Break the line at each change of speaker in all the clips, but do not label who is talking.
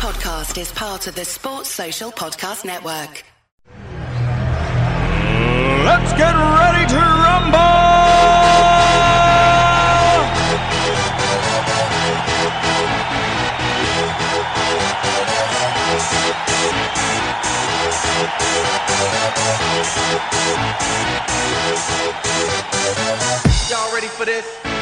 podcast is part of the Sports Social Podcast Network.
Let's get ready to rumble! Y'all ready for this?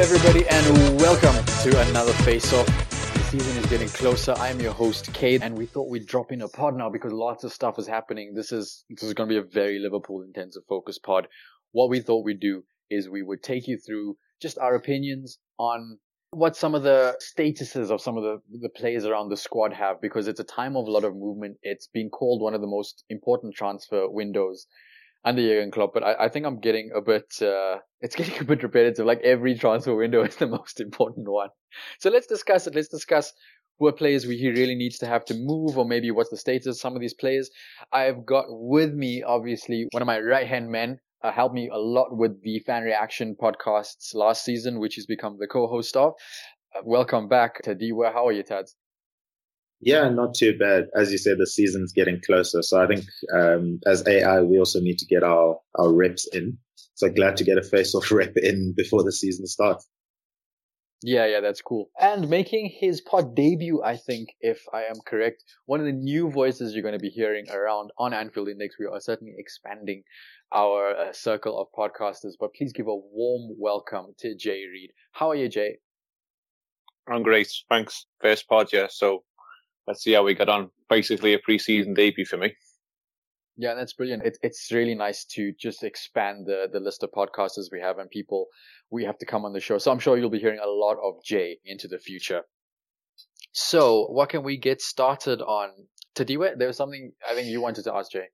Everybody, and welcome to another Face Off. The season is getting closer. I'm your host, Kay, and we thought we'd drop in a pod now because lots of stuff is happening. This is this is going to be a very Liverpool intensive focus pod. What we thought we'd do is we would take you through just our opinions on what some of the statuses of some of the, the players around the squad have because it's a time of a lot of movement. It's been called one of the most important transfer windows under Jurgen Klopp, but I, I think I'm getting a bit, uh, it's getting a bit repetitive. Like every transfer window is the most important one. So let's discuss it. Let's discuss what players he really needs to have to move or maybe what's the status of some of these players. I've got with me, obviously, one of my right hand men, uh, helped me a lot with the fan reaction podcasts last season, which he's become the co-host of. Uh, welcome back, Tadiwa. How are you, Tads?
Yeah, not too bad. As you said, the season's getting closer. So I think um, as AI, we also need to get our, our reps in. So glad to get a face off rep in before the season starts.
Yeah, yeah, that's cool. And making his pod debut, I think, if I am correct, one of the new voices you're going to be hearing around on Anfield Index. We are certainly expanding our uh, circle of podcasters, but please give a warm welcome to Jay Reid. How are you, Jay?
I'm great. Thanks. First pod, yeah. So let's see how we get on. Basically a pre-season debut for me.
Yeah, that's brilliant. It, it's really nice to just expand the, the list of podcasters we have and people we have to come on the show. So I'm sure you'll be hearing a lot of Jay into the future. So what can we get started on? Tadiwa, there was something I think you wanted to ask Jay.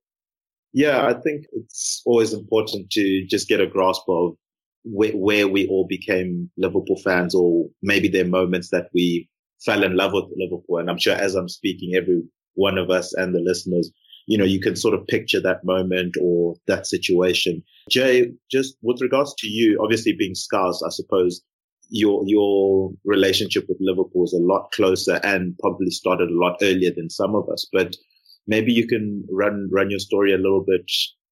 Yeah, I think it's always important to just get a grasp of where, where we all became Liverpool fans or maybe there are moments that we fell in love with Liverpool. And I'm sure as I'm speaking, every one of us and the listeners, you know, you can sort of picture that moment or that situation. Jay, just with regards to you, obviously being Scouse, I suppose your, your relationship with Liverpool is a lot closer and probably started a lot earlier than some of us, but maybe you can run, run your story a little bit.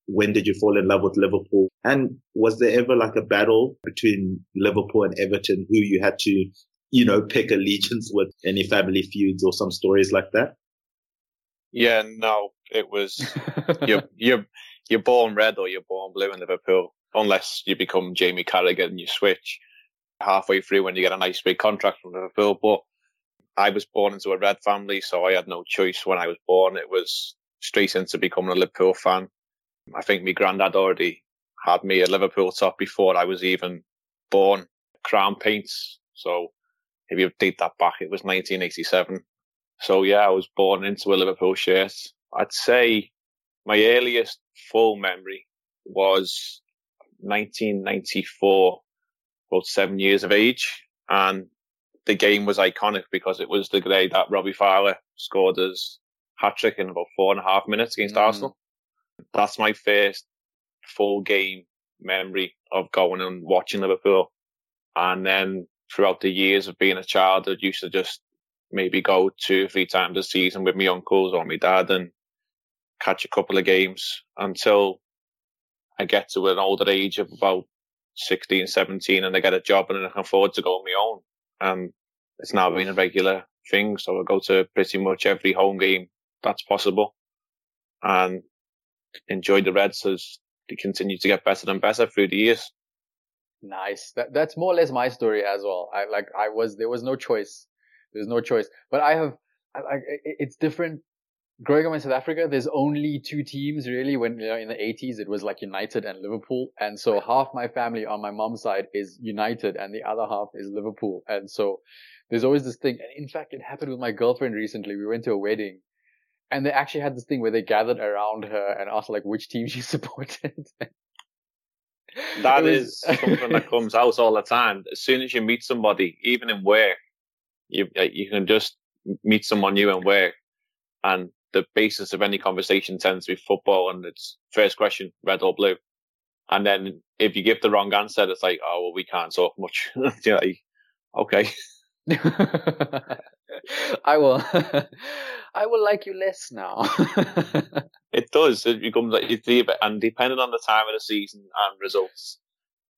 When did you fall in love with Liverpool? And was there ever like a battle between Liverpool and Everton who you had to you know, pick allegiance with any family feuds or some stories like that?
Yeah, no, it was you're you're you're born red or you're born blue in Liverpool, unless you become Jamie Carragher and you switch halfway through when you get a nice big contract from Liverpool. But I was born into a red family, so I had no choice when I was born. It was straight into becoming a Liverpool fan. I think my granddad already had me a Liverpool top before I was even born. Crown paints, so if you date that back, it was 1987. So yeah, I was born into a Liverpool shirt. I'd say my earliest full memory was 1994, about seven years of age. And the game was iconic because it was the day that Robbie Fowler scored his hat trick in about four and a half minutes against mm. Arsenal. That's my first full game memory of going and watching Liverpool. And then throughout the years of being a child, I used to just maybe go two, three times a season with my uncles or my dad and catch a couple of games until I get to an older age of about 16, 17 and I get a job and I can afford to go on my own. And it's now been a regular thing. So I go to pretty much every home game that's possible and enjoy the Reds as they continue to get better and better through the years.
Nice. That that's more or less my story as well. I like I was there was no choice. There's no choice. But I have like it's different. Growing up in South Africa, there's only two teams really. When you know in the 80s, it was like United and Liverpool, and so half my family on my mom's side is United, and the other half is Liverpool. And so there's always this thing. And in fact, it happened with my girlfriend recently. We went to a wedding, and they actually had this thing where they gathered around her and asked like which team she supported.
That was... is something that comes out all the time. As soon as you meet somebody, even in work, you uh, you can just meet someone new in work, and the basis of any conversation tends to be football, and it's first question, red or blue. And then if you give the wrong answer, it's like, oh well, we can't talk much. You're like, okay.
I will. I will like you less now.
it does. It becomes like you it's and depending on the time of the season and results,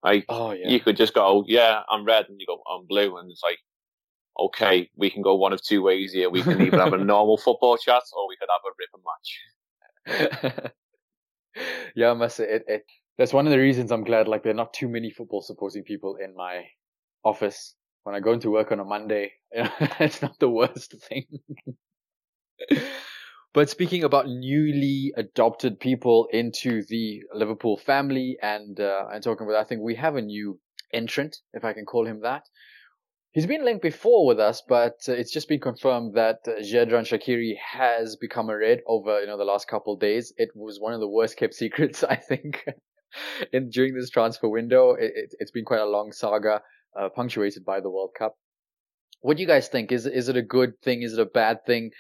like
oh yeah,
you could just go, yeah, I'm red, and you go, I'm blue, and it's like, okay, we can go one of two ways here. We can either have a normal football chat, or we could have a rip match.
yeah, I must say it, it. That's one of the reasons I'm glad. Like there are not too many football supporting people in my office when I go into work on a Monday. it's not the worst thing. but speaking about newly adopted people into the Liverpool family and uh, and talking about, I think we have a new entrant, if I can call him that. He's been linked before with us, but uh, it's just been confirmed that uh, Xherdan Shaqiri has become a red over you know the last couple days. It was one of the worst kept secrets, I think, in during this transfer window. It, it, it's been quite a long saga, uh, punctuated by the World Cup. What do you guys think? Is is it a good thing? Is it a bad thing?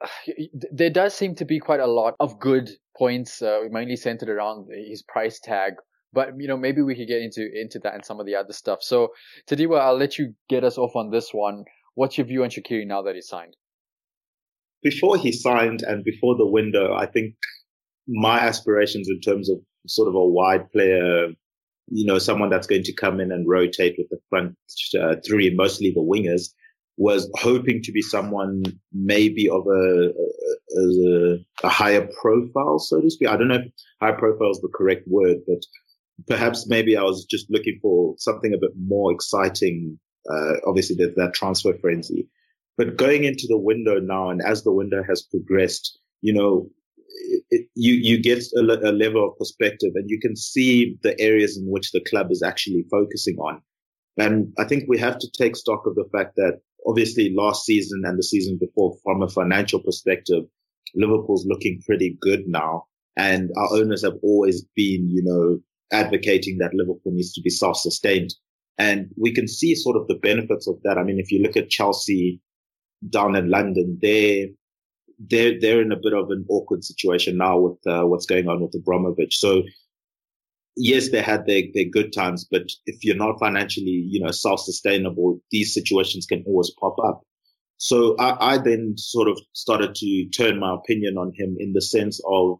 there does seem to be quite a lot of good points, uh, mainly centered around his price tag. But you know, maybe we could get into into that and some of the other stuff. So, Tadiwa, I'll let you get us off on this one. What's your view on Shaqiri now that he's signed?
Before he signed and before the window, I think my aspirations in terms of sort of a wide player, you know, someone that's going to come in and rotate with the front uh, three, mostly the wingers, was hoping to be someone maybe of a, a, a, higher profile, so to speak. I don't know if high profile is the correct word, but perhaps maybe I was just looking for something a bit more exciting. Uh, obviously there's that transfer frenzy, but going into the window now and as the window has progressed, you know, it, it, you, you get a, a level of perspective and you can see the areas in which the club is actually focusing on. And I think we have to take stock of the fact that obviously last season and the season before from a financial perspective, Liverpool's looking pretty good now. And our owners have always been, you know, advocating that Liverpool needs to be self-sustained. And we can see sort of the benefits of that. I mean, if you look at Chelsea down in London, they're, they're, they're in a bit of an awkward situation now with uh, what's going on with Abramovich. So yes, they had their, their good times, but if you're not financially, you know, self-sustainable, these situations can always pop up. So I, I then sort of started to turn my opinion on him in the sense of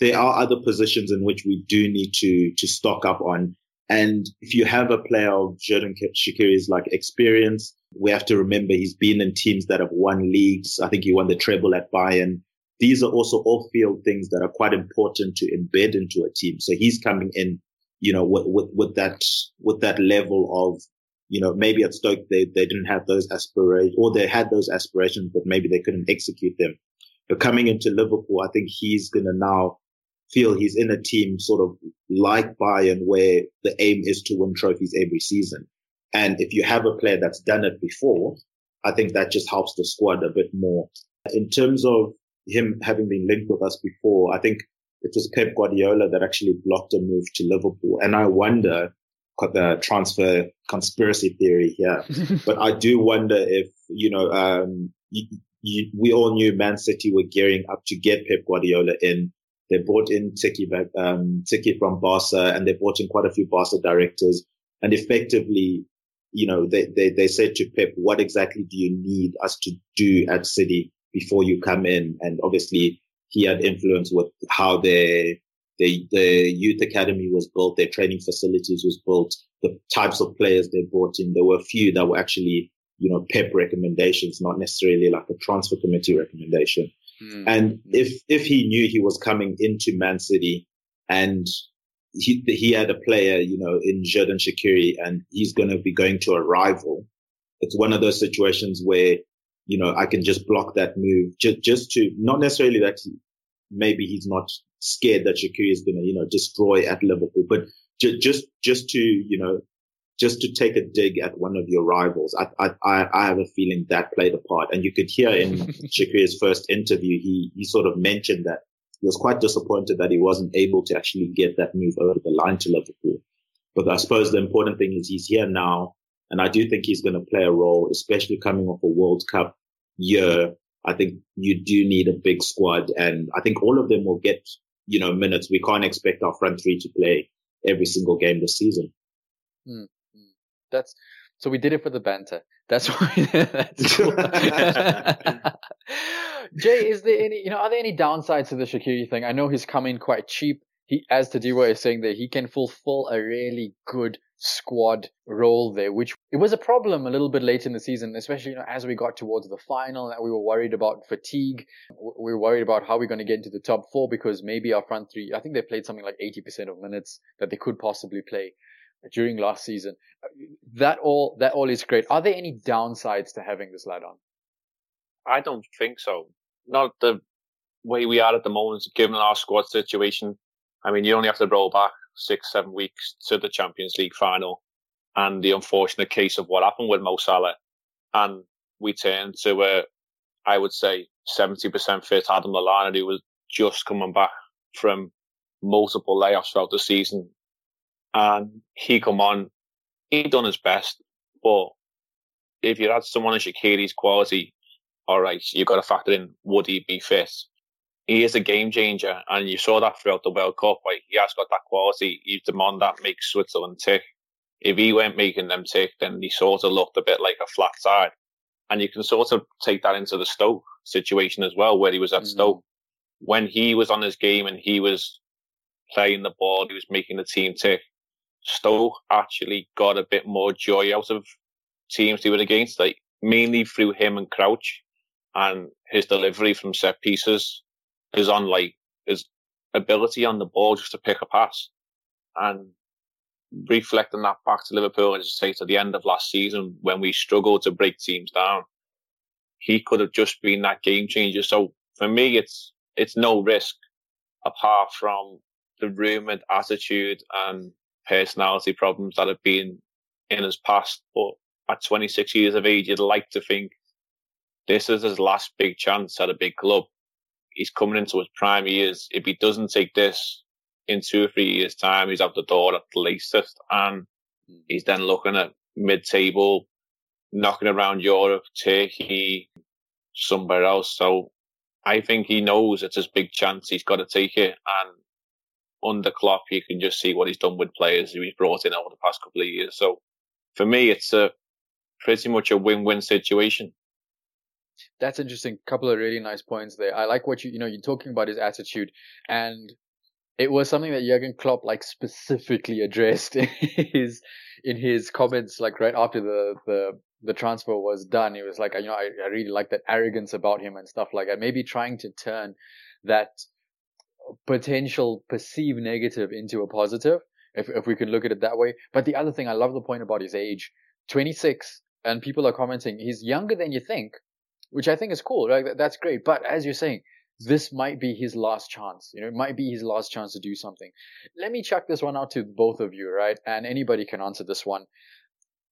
there are other positions in which we do need to, to stock up on. And if you have a player of Xherdan Shaqiri's like experience, we have to remember he's been in teams that have won leagues. I think he won the treble at Bayern these are also off-field things that are quite important to embed into a team. So he's coming in, you know, with, with, with that, with that level of, you know, maybe at Stoke, they, they didn't have those aspirations or they had those aspirations, but maybe they couldn't execute them. But coming into Liverpool, I think he's going to now feel he's in a team sort of like Bayern where the aim is to win trophies every season. And if you have a player that's done it before, I think that just helps the squad a bit more. In terms of him having been linked with us before, I think it was Pep Guardiola that actually blocked a move to Liverpool. And I wonder, got the transfer conspiracy theory here, but I do wonder if, you know, um, you, you, we all knew Man City were gearing up to get Pep Guardiola in. They brought in Txiki, um, Txiki from Barca and they brought in quite a few Barca directors. And effectively, you know, they, they, they said to Pep, what exactly do you need us to do at City? before you come in. And obviously he had influence with how the, the, the youth academy was built, their training facilities was built, the types of players they brought in. There were a few that were actually, you know, PEP recommendations, not necessarily like a transfer committee recommendation. Mm. And if, if he knew he was coming into Man City and he, he had a player, you know, in Xherdan Shaqiri and he's going to be going to a rival. It's one of those situations where you know, I can just block that move just, just to not necessarily that he, maybe he's not scared that Shaqiri is going to, you know, destroy at Liverpool, but ju- just, just to, you know, just to take a dig at one of your rivals. I, I, I have a feeling that played a part. And you could hear in Shaqiri's first interview, he, he sort of mentioned that he was quite disappointed that he wasn't able to actually get that move over the line to Liverpool. But I suppose the important thing is he's here now. And I do think he's going to play a role, especially coming off a World Cup year, I think you do need a big squad. And I think all of them will get, you know, minutes. We can't expect our front three to play every single game this season.
Mm-hmm. That's, So we did it for the banter. That's why. That's. Jay, is there any, you know, are there any downsides to the Shaqiri thing? I know he's come in quite cheap. He, as Tadiwa is saying that he can fulfill a really good squad role there, which it was a problem a little bit late in the season, especially you know, as we got towards the final that we were worried about fatigue. We were worried about how we're going to get into the top four because maybe our front three, I think they played something like 80% of minutes that they could possibly play during last season. That all, that all is great. Are there any downsides to having this lad on?
I don't think so. Not the way we are at the moment, given our squad situation. I mean, you only have to roll back six, seven weeks to the Champions League final and the unfortunate case of what happened with Mo Salah. And we turned to a, I would say, 70% fit Adam Lallana, who was just coming back from multiple layoffs throughout the season. And he come on, he done his best, but if you had someone of Shaqiri's quality, all right, you've got to factor in would he be fit? he is a game changer, and you saw that throughout the World Cup. Like he has got that quality. He's the man that makes Switzerland tick. If he weren't making them tick, then he sort of looked a bit like a flat side. And you can sort of take that into the Stoke situation as well, where he was at mm. Stoke. When he was on his game and he was playing the ball, he was making the team tick. Stoke actually got a bit more joy out of teams he was against, like mainly through him and Crouch and his delivery from set pieces is on like his ability on the ball just to pick a pass. And reflecting that back to Liverpool, as I say, to the end of last season when we struggled to break teams down, he could have just been that game changer. So for me, it's, it's no risk apart from the rumored attitude and personality problems that have been in his past. But at 26 years of age, you'd like to think this is his last big chance at a big club he's coming into his prime years. If he doesn't take this in two or three years' time, he's out the door at the latest, and he's then looking at mid-table, knocking around Europe, Turkey, somewhere else. So I think he knows it's his big chance. He's got to take it, and under Klopp, you can just see what he's done with players who he's brought in over the past couple of years. So for me, it's a pretty much a win-win situation.
That's interesting. Couple of really nice points there. I like what you you know you're talking about his attitude, and it was something that Jurgen Klopp like specifically addressed in his in his comments like right after the the the transfer was done. He was like, you know, I, I really like that arrogance about him and stuff like that. Maybe trying to turn that potential perceived negative into a positive, if if we can look at it that way. But the other thing, I love the point about his age, 26, and people are commenting he's younger than you think, which I think is cool. Right? That's great. But as you're saying, this might be his last chance. You know, it might be his last chance to do something. Let me chuck this one out to both of you, right? And anybody can answer this one.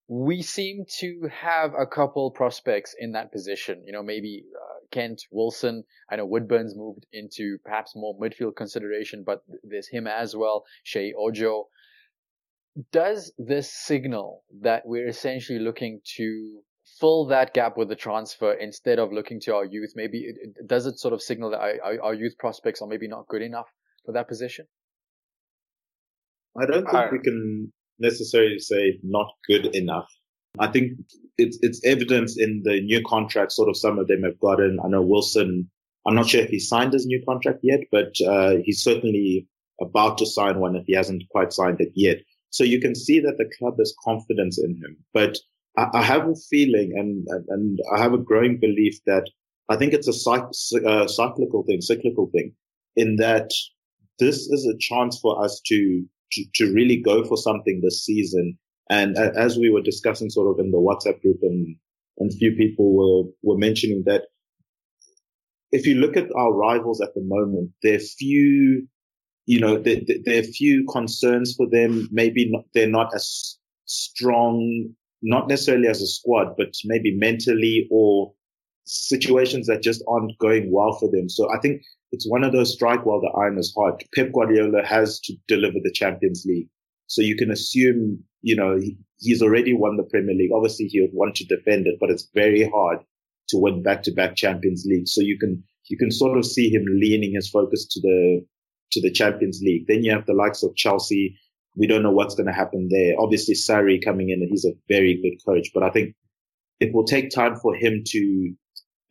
We seem to have a couple prospects in that position. You know, maybe uh, Kent, Wilson. I know Woodburn's moved into perhaps more midfield consideration, but there's him as well. Sheyi Ojo. Does this signal that we're essentially looking to fill that gap with the transfer instead of looking to our youth? Maybe it, it, does it sort of signal that our, our, youth prospects are maybe not good enough for that position?
I don't think I, we can necessarily say not good enough. I think it's it's evidence in the new contract. Sort of some of them have gotten. I know Wilson. I'm not sure if he signed his new contract yet, but uh, he's certainly about to sign one if he hasn't quite signed it yet. So you can see that the club has confidence in him. But I, have a feeling and, and I have a growing belief that I think it's a uh, cyclical thing, cyclical thing in that this is a chance for us to, to, to really go for something this season. And as we were discussing sort of in the WhatsApp group and, and few people were, were mentioning that if you look at our rivals at the moment, there are few, you know, there, there are few concerns for them. Maybe not, they're not as strong not necessarily as a squad, but maybe mentally or situations that just aren't going well for them. So I think it's one of those strike while the iron is hot. Pep Guardiola has to deliver the Champions League. So you can assume, you know, he, he's already won the Premier League. Obviously he would want to defend it, but it's very hard to win back to back Champions League. So you can, you can sort of see him leaning his focus to the, to the Champions League. Then you have the likes of Chelsea, we don't know what's going to happen there. Obviously, Sarri coming in, and he's a very good coach, but I think it will take time for him to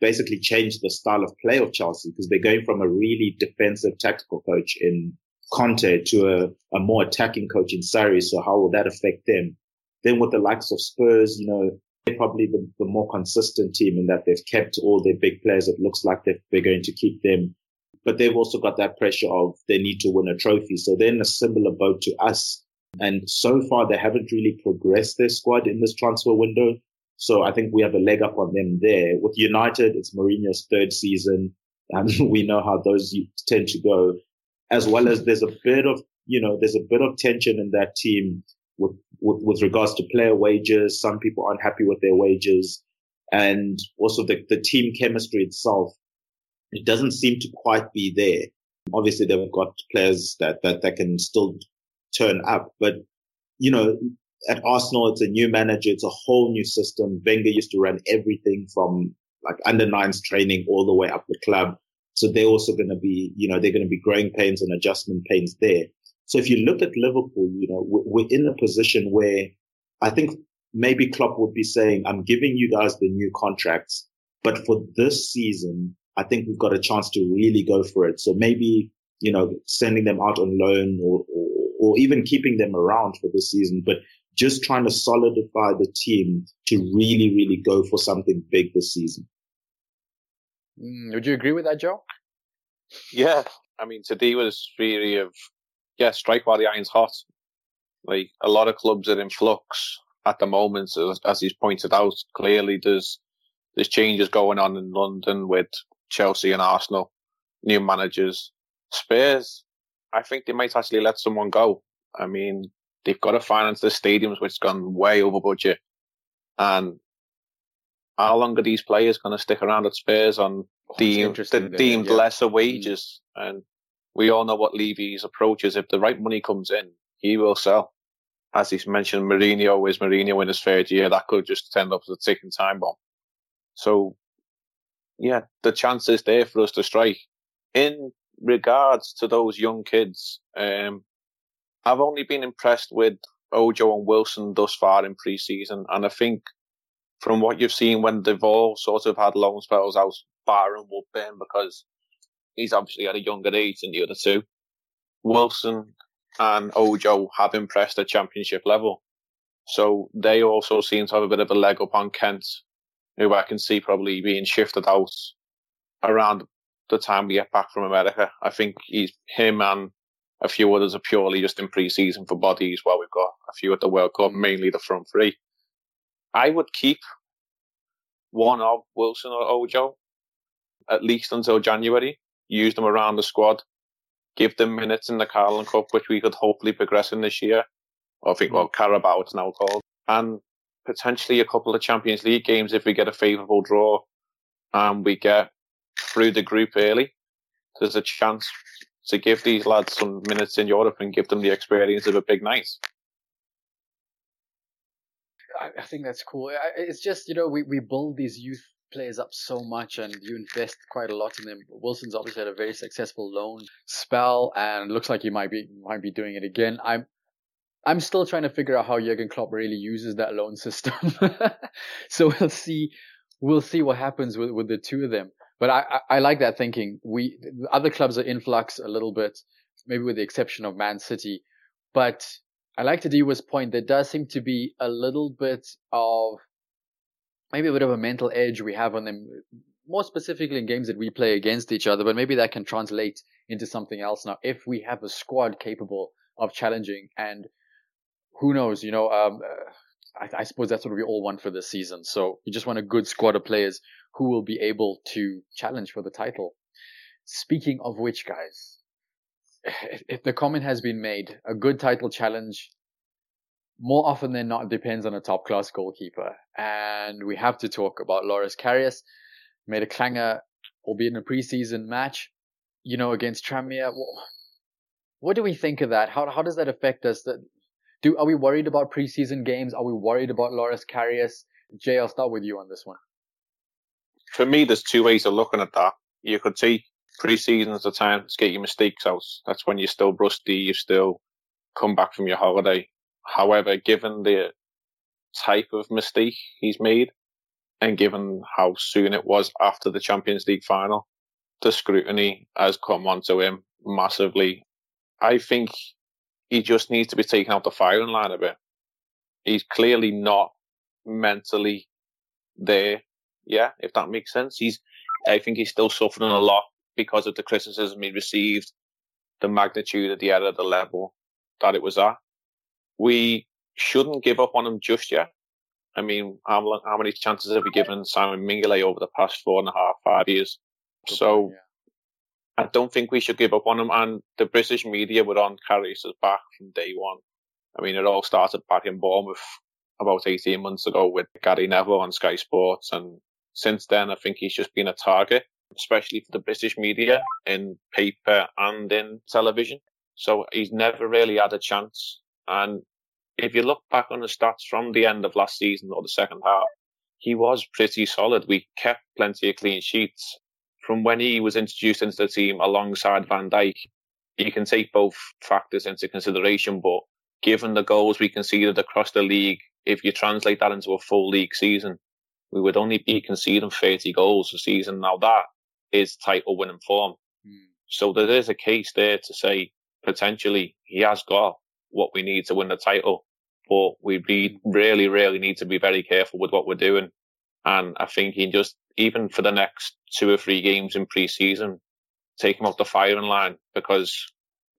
basically change the style of play of Chelsea because they're going from a really defensive tactical coach in Conte to a, a more attacking coach in Sarri. So how will that affect them? Then with the likes of Spurs, you know, they're probably the, the more consistent team in that they've kept all their big players. It looks like they're, they're going to keep them, but they've also got that pressure of they need to win a trophy. So they're in a similar boat to us. And so far, they haven't really progressed their squad in this transfer window. So I think we have a leg up on them there. With United, it's Mourinho's third season. And we know how those tend to go. As well as there's a bit of, you know, there's a bit of tension in that team with, with, with regards to player wages. Some people aren't happy with their wages and also the, the team chemistry itself. It doesn't seem to quite be there. Obviously they've got players that, that, that can still turn up, but you know, at Arsenal, it's a new manager. It's a whole new system. Wenger used to run everything from like under nines training all the way up the club. So they're also going to be, you know, they're going to be growing pains and adjustment pains there. So if you look at Liverpool, you know, we're in a position where I think maybe Klopp would be saying, I'm giving you guys the new contracts, but for this season, I think we've got a chance to really go for it. So maybe, you know, sending them out on loan or, or, or even keeping them around for this season, but just trying to solidify the team to really, really go for something big this season.
Mm, would you agree with that, Joe?
Yeah. I mean, Tadiwa's really of yeah, strike while the iron's hot. Like a lot of clubs are in flux at the moment, as, as he's pointed out. Clearly, there's there's changes going on in London with Chelsea and Arsenal, new managers. Spurs, I think they might actually let someone go. I mean, they've got to finance the stadiums, which has gone way over budget. And how long are these players going to stick around at Spurs on oh, deemed, deemed yeah. lesser mm. wages? Mm. And we all know what Levy's approach is. If the right money comes in, he will sell. As he's mentioned, Mourinho is Mourinho in his third year. That could just end up as a ticking time bomb. So, yeah, the chance is there for us to strike. In regards to those young kids, um, I've only been impressed with Ojo and Wilson thus far in pre-season, and I think from what you've seen when they've all sort of had loan spells out, Byron Woodburn because he's obviously at a younger age than the other two. Wilson and Ojo have impressed at championship level. So they also seem to have a bit of a leg up on Kent, who I can see probably being shifted out around the time we get back from America. I think he's him and a few others are purely just in pre-season for bodies while we've got a few at the World Cup, mainly the front three. I would keep one of Wilson or Ojo at least until January use them around the squad, give them minutes in the Carling Cup, which we could hopefully progress in this year. I think, well, mm. Carabao it's now called. And potentially a couple of Champions League games if we get a favourable draw and we get through the group early. There's a chance to give these lads some minutes in Europe and give them the experience of a big night.
I think that's cool. It's just, you know, we, we build these youth players up so much and you invest quite a lot in them. Wilson's obviously had a very successful loan spell and looks like he might be might be doing it again. I'm I'm still trying to figure out how Jurgen Klopp really uses that loan system. so we'll see we'll see what happens with, with the two of them. But I, I, I like that thinking. We other clubs are in flux a little bit, maybe with the exception of Man City. But I like Tadiwa's point. There does seem to be a little bit of maybe a bit of a mental edge we have on them, more specifically in games that we play against each other, but maybe that can translate into something else now if we have a squad capable of challenging and who knows, you know, um, uh, I, I, suppose that's what we all want for this season. So you just want a good squad of players who will be able to challenge for the title. Speaking of which, guys, if, if the comment has been made, a good title challenge more often than not depends on a top class goalkeeper. And we have to talk about Loris Karius. Made a clanger, albeit in a preseason match, you know, against Tranmere. What do we think of that? How, how does that affect us? That, do, are we worried about preseason games? Are we worried about Loris Karius? Jay, I'll start with you on this one.
For me, there's two ways of looking at that. You could take preseason as the time to get your mistakes out. That's when you're still rusty, you're still come back from your holiday. However, given the type of mistake he's made and given how soon it was after the Champions League final, the scrutiny has come onto him massively. I think he just needs to be taken out the firing line a bit. He's clearly not mentally there. Yeah, if that makes sense. He's, I think he's still suffering a lot because of the criticism he received, the magnitude of the error, the level that it was at. We shouldn't give up on him just yet. I mean, how, how many chances have we given Simon Mignolet over the past four and a half, five years? So I don't think we should give up on him. And the British media were on Karius' back from day one. I mean, it all started back in Bournemouth about 18 months ago with Gary Neville on Sky Sports. And since then, I think he's just been a target, especially for the British media in paper and in television. So he's never really had a chance. And if you look back on the stats from the end of last season or the second half, he was pretty solid. We kept plenty of clean sheets. From when he was introduced into the team alongside Van Dijk, you can take both factors into consideration, but given the goals we conceded across the league, if you translate that into a full league season, we would only be conceding 30 goals a season. Now that is title winning form. Mm. So there is a case there to say potentially he has got what we need to win the title, but we really, really need to be very careful with what we're doing. And I think he just, even for the next two or three games in pre-season, take him off the firing line because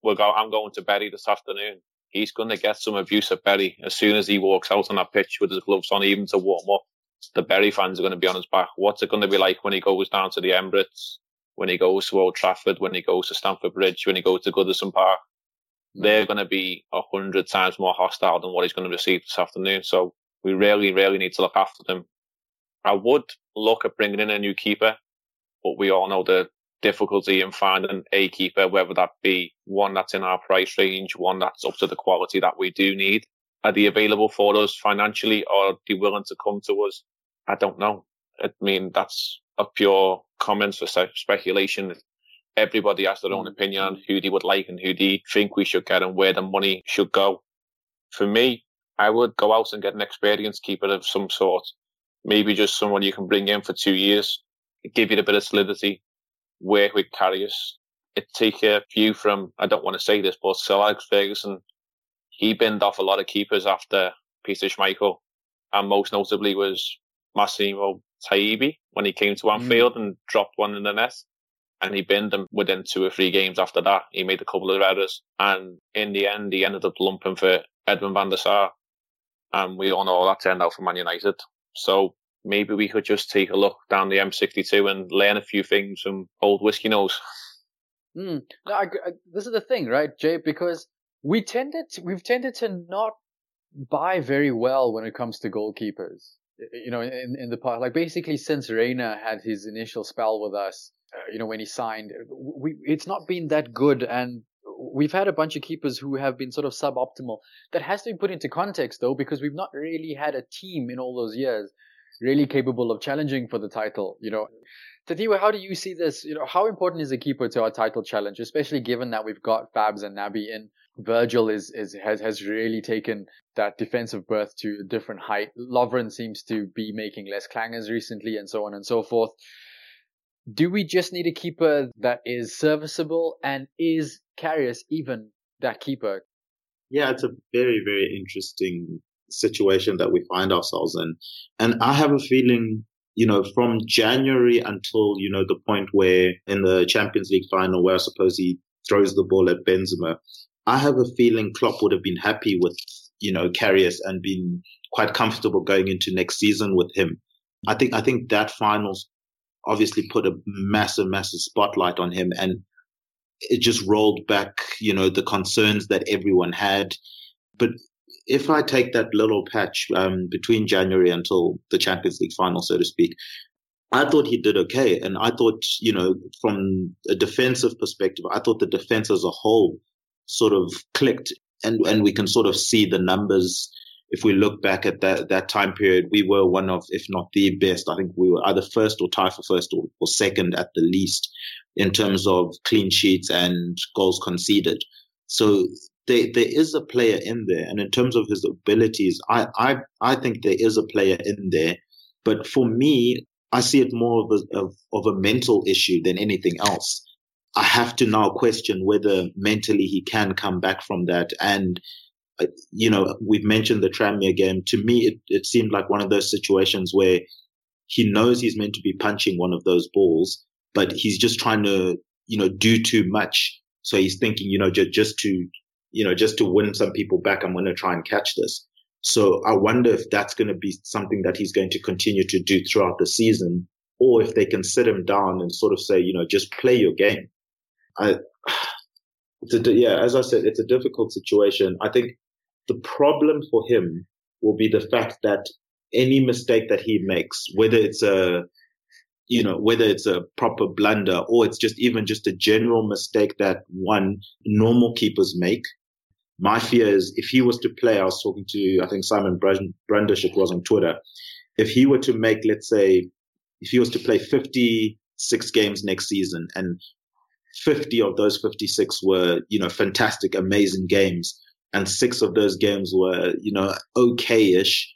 we're go- I'm going to Bury this afternoon he's going to get some abuse at Bury as soon as he walks out on that pitch with his gloves on, even to warm up. The Bury fans are going to be on his back. What's it going to be like when he goes down to the Emirates, when he goes to Old Trafford, when he goes to Stamford Bridge, when he goes to Goodison Park? Hmm. They're going to be a hundred times more hostile than what he's going to receive this afternoon. So we really, really need to look after them. I would look at bringing in a new keeper, but we all know the difficulty in finding a keeper, whether that be one that's in our price range, one that's up to the quality that we do need. Are they available for us financially or are they willing to come to us? I don't know. I mean, that's a pure comment for speculation. Everybody has their own mm. opinion on who they would like and who they think we should get and where the money should go. For me, I would go out and get an experienced keeper of some sort. Maybe just someone you can bring in for two years, give you a bit of solidity, work with Karius. It take a few from, I don't want to say this, but Sir Alex Ferguson, he binned off a lot of keepers after Peter Schmeichel. And most notably was Massimo Taibi when he came to mm. Anfield mm. and dropped one in the net. And he binned them within two or three games after that. He made a couple of errors. And in the end, he ended up lumping for Edwin van der Sar. And we all know that turned out for Man United. So maybe we could just take a look down the M62 and learn a few things from old whiskey nose.
Mm. No, I, I, this is the thing, right, Jay? Because we tended to, we've tended to not buy very well when it comes to goalkeepers. You know, in, in the past, like basically since Reina had his initial spell with us, uh, you know, when he signed, we, it's not been that good. And we've had a bunch of keepers who have been sort of suboptimal. That has to be put into context though, because we've not really had a team in all those years really capable of challenging for the title. You know, Tadiwa, how do you see this? You know, how important is a keeper to our title challenge, especially given that we've got Fabs and Naby in? Virgil is, is has has really taken that defensive berth to a different height. Lovren seems to be making less clangers recently, and so on and so forth. Do we just need a keeper that is serviceable, and is Karius even that keeper?
Yeah, it's a very very interesting situation that we find ourselves in. And I have a feeling, you know, from January until, you know, the point where in the Champions League final, where I suppose he throws the ball at Benzema, I have a feeling Klopp would have been happy with, you know, Karius and been quite comfortable going into next season with him. I think, I think that finals obviously put a massive, massive spotlight on him and it just rolled back, you know, the concerns that everyone had. But if I take that little patch um, between January until the Champions League final, so to speak, I thought he did okay. And I thought, you know, from a defensive perspective, I thought the defense as a whole sort of clicked and, and we can sort of see the numbers. If we look back at that, that time period, we were one of, if not the best, I think we were either first or tied for first or, or second at the least in terms of clean sheets and goals conceded. So there, there is a player in there. And in terms of his abilities, I, I, I think there is a player in there. But for me, I see it more of a, of, of a mental issue than anything else. I have to now question whether mentally he can come back from that. And, you know, we've mentioned the Tranmere game. To me, it, it seemed like one of those situations where he knows he's meant to be punching one of those balls, but he's just trying to, you know, do too much. So he's thinking, you know, just, just to, you know, just to win some people back, I'm going to try and catch this. So I wonder if that's going to be something that he's going to continue to do throughout the season, or if they can sit him down and sort of say, you know, just play your game. I, a, yeah, as I said, it's a difficult situation. I think the problem for him will be the fact that any mistake that he makes, whether it's a, you know, whether it's a proper blunder or it's just even just a general mistake that one normal keepers make. My fear is if he was to play, I was talking to, I think Simon Brandish, it was on Twitter. If he were to make, let's say, if he was to play 56 games next season and 50 of those 56 were, you know, fantastic, amazing games. And six of those games were, you know, okay-ish.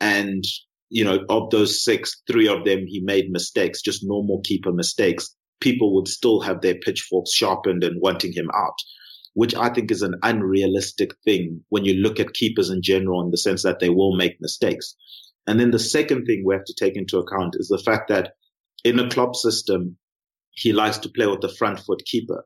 And, you know, of those six, three of them, he made mistakes, just normal keeper mistakes. People would still have their pitchforks sharpened and wanting him out, which I think is an unrealistic thing when you look at keepers in general in the sense that they will make mistakes. And then the second thing we have to take into account is the fact that in a Klopp system, he likes to play with the front foot keeper.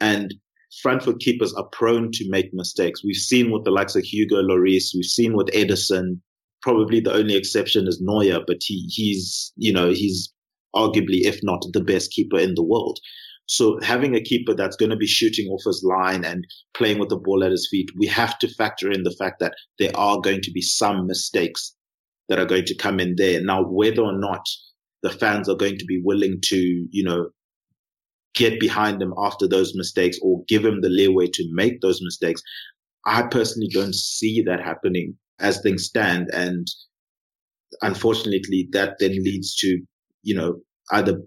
And front foot keepers are prone to make mistakes. We've seen with the likes of Hugo Lloris, we've seen with Ederson. Probably the only exception is Neuer, but he, he's, you know, he's arguably, if not the best keeper in the world. So having a keeper that's going to be shooting off his line and playing with the ball at his feet, we have to factor in the fact that there are going to be some mistakes that are going to come in there. Now, whether or not the fans are going to be willing to, you know, get behind him after those mistakes or give him the leeway to make those mistakes. I personally don't see that happening as things stand. And unfortunately, that then leads to, you know, either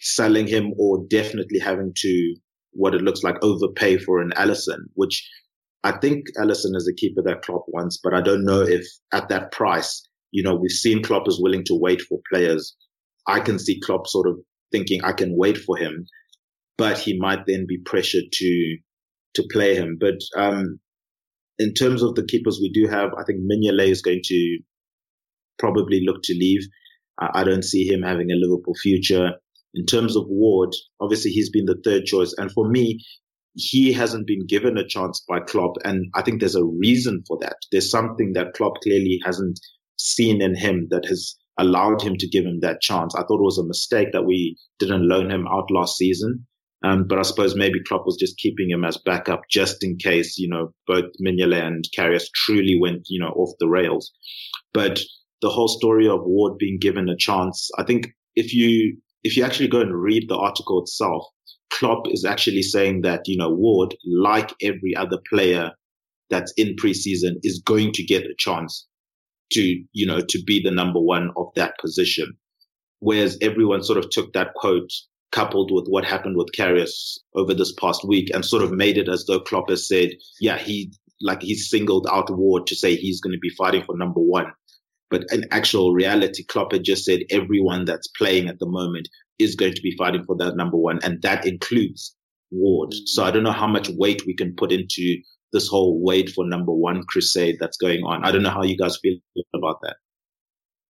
selling him or definitely having to what it looks like overpay for an Alisson, which I think Alisson is a keeper that Klopp wants, but I don't know if at that price, you know, we've seen Klopp is willing to wait for players. I can see Klopp sort of thinking I can wait for him but he might then be pressured to to play him. But um, in terms of the keepers we do have, I think Mignolet is going to probably look to leave. I, I don't see him having a Liverpool future. In terms of Ward, obviously he's been the third choice, and for me, he hasn't been given a chance by Klopp, and I think there's a reason for that. There's something that Klopp clearly hasn't seen in him that has allowed him to give him that chance. I thought it was a mistake that we didn't loan him out last season. Um, but I suppose maybe Klopp was just keeping him as backup just in case, you know, both Mignolet and Karius truly went, you know, off the rails. But the whole story of Ward being given a chance, I think if you, if you actually go and read the article itself, Klopp is actually saying that, you know, Ward, like every other player that's in preseason, is going to get a chance to, you know, to be the number one of that position. Whereas everyone sort of took that quote coupled with what happened with Karius over this past week and sort of made it as though Klopp has said, yeah, he, like he's singled out Ward to say he's going to be fighting for number one. But in actual reality, Klopp had just said everyone that's playing at the moment is going to be fighting for that number one. And that includes Ward. Mm-hmm. So I don't know how much weight we can put into this whole wait for number one crusade that's going on. I don't know how you guys feel about that.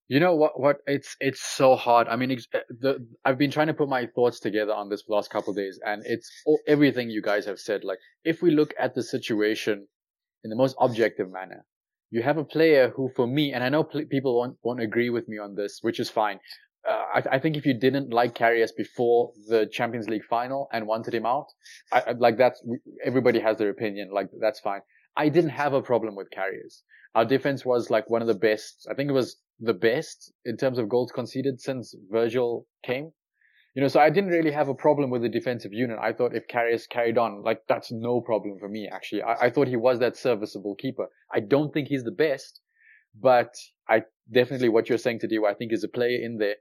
You know what? What it's it's so hard. I mean, uh, the I've been trying to put my thoughts together on this last couple days, and it's all, everything you guys have said. Like, if we look at the situation in the most objective manner, you have a player who, for me, and I know pl- people won't won't agree with me on this, which is fine. Uh, I, I, think if you didn't like Karius before the Champions League final and wanted him out, I, I, like that's everybody has their opinion. Like that's fine. I didn't have a problem with Karius. Our defense was like one of the best. I think it was the best in terms of goals conceded since Virgil came. You know, so I didn't really have a problem with the defensive unit. I thought if Karius carried on, like that's no problem for me, actually. I, I thought he was that serviceable keeper. I don't think he's the best, but I definitely what you're saying to do, I think is a player in there.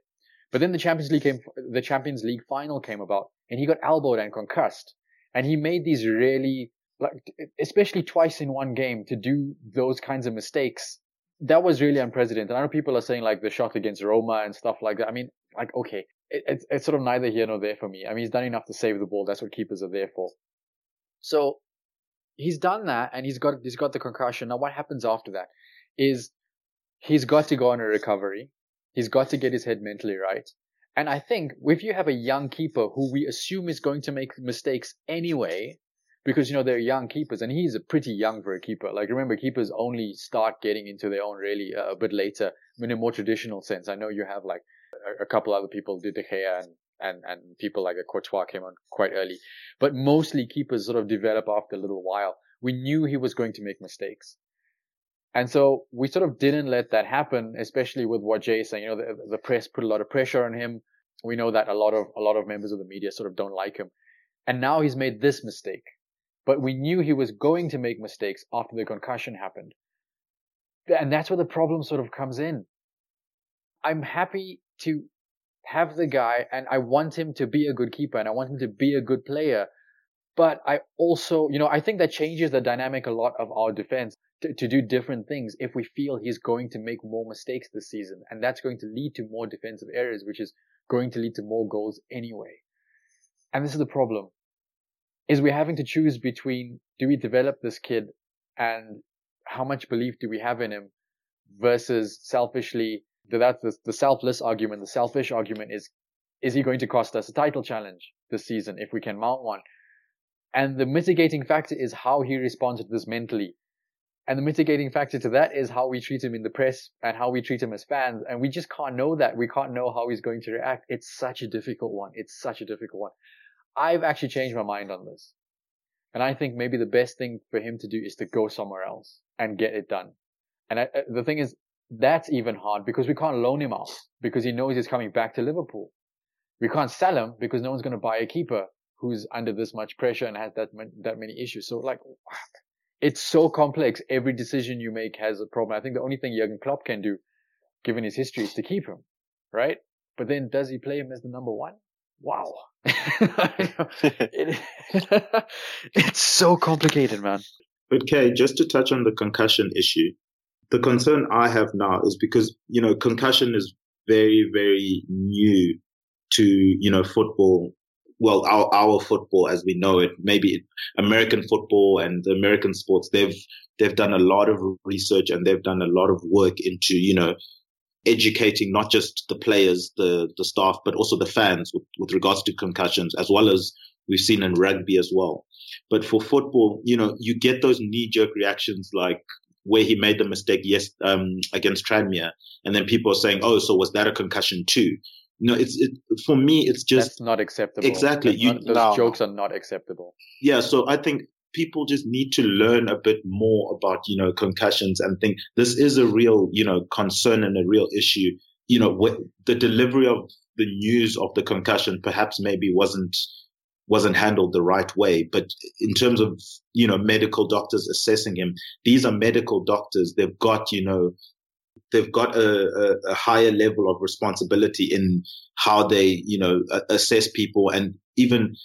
But then the Champions League came, the Champions League final came about and he got elbowed and concussed and he made these really like especially twice in one game to do those kinds of mistakes that was really unprecedented. I know people are saying like the shot against Roma and stuff like that. I mean, like, okay, it, it's, it's sort of neither here nor there for me. I mean, he's done enough to save the ball. That's what keepers are there for. So he's done that and he's got, he's got the concussion. Now what happens after that is he's got to go on a recovery. He's got to get his head mentally right. And I think if you have a young keeper who we assume is going to make mistakes anyway, because you know they're young keepers, and he's a pretty young for a keeper. Like remember, keepers only start getting into their own really uh, a bit later, in a more traditional sense. I know you have like a, a couple other people, De Gea and and and people like a Courtois came on quite early, but mostly keepers sort of develop after a little while. We knew he was going to make mistakes. And so we sort of didn't let that happen, especially with what Jay is saying. You know, the, the press put a lot of pressure on him. We know that a lot of a lot of members of the media sort of don't like him. And now he's made this mistake but we knew he was going to make mistakes after the concussion happened. And that's where the problem sort of comes in. I'm happy to have the guy and I want him to be a good keeper and I want him to be a good player. But I also, you know, I think that changes the dynamic a lot of our defense to, to do different things if we feel he's going to make more mistakes this season. And that's going to lead to more defensive errors, which is going to lead to more goals anyway. And this is the problem is we're having to choose between do we develop this kid and how much belief do we have in him versus selfishly that's the, the selfless argument the selfish argument is is he going to cost us a title challenge this season if we can mount one? And the mitigating factor is how he responds to this mentally. And the mitigating factor to that is how we treat him in the press and how we treat him as fans. And we just can't know that. We can't know how he's going to react. It's such a difficult one. It's such a difficult one I've actually changed my mind on this. And I think maybe the best thing for him to do is to go somewhere else and get it done. And I, uh, the thing is, that's even hard because we can't loan him out because he knows he's coming back to Liverpool. We can't sell him because no one's going to buy a keeper who's under this much pressure and has that, that many issues. So like, it's so complex. Every decision you make has a problem. I think the only thing Jurgen Klopp can do, given his history, is to keep him, right? But then does he play him as the number one? wow. It, it's so complicated, man.
But Kay, just to touch on the concussion issue, the concern I have now is because, you know, concussion is very, very new to, you know, football. Well, our, our football as we know it, maybe American football and American sports, they've, they've done a lot of research and they've done a lot of work into, you know, educating not just the players, the, the staff, but also the fans with, with regards to concussions, as well as we've seen in rugby as well. But for football, you know, you get those knee jerk reactions like where he made the mistake yes um, against Tranmere, and then people are saying, "Oh, so was that a concussion too?" No, it's it, for me. It's just
That's not acceptable.
Exactly,
you, not, those no. jokes are not acceptable.
Yeah, so I think people just need to learn a bit more about, you know, concussions and think this is a real, you know, concern and a real issue. You know, the delivery of the news of the concussion perhaps maybe wasn't wasn't handled the right way. But in terms of, you know, medical doctors assessing him, these are medical doctors. They've got, you know, they've got a, a, a higher level of responsibility in how they, you know, assess people and even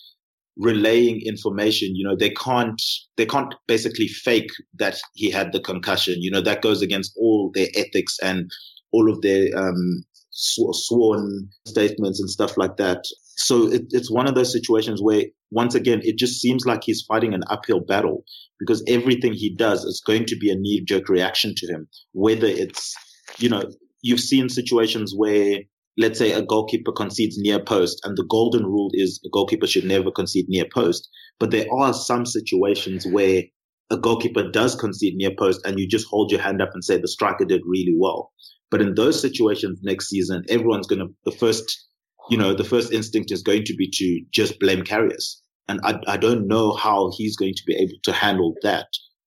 relaying information you know they can't they can't basically fake that he had the concussion. You know that goes against all their ethics and all of their um sw- sworn statements and stuff like that. So it, it's one of those situations where once again it just seems like he's fighting an uphill battle because everything he does is going to be a knee jerk reaction to him whether it's you know you've seen situations where let's say a goalkeeper concedes near post and the golden rule is a goalkeeper should never concede near post. But there are some situations where a goalkeeper does concede near post and you just hold your hand up and say the striker did really well. But in those situations next season, everyone's going to, the first, you know, the first instinct is going to be to just blame Karius And I, I don't know how he's going to be able to handle that.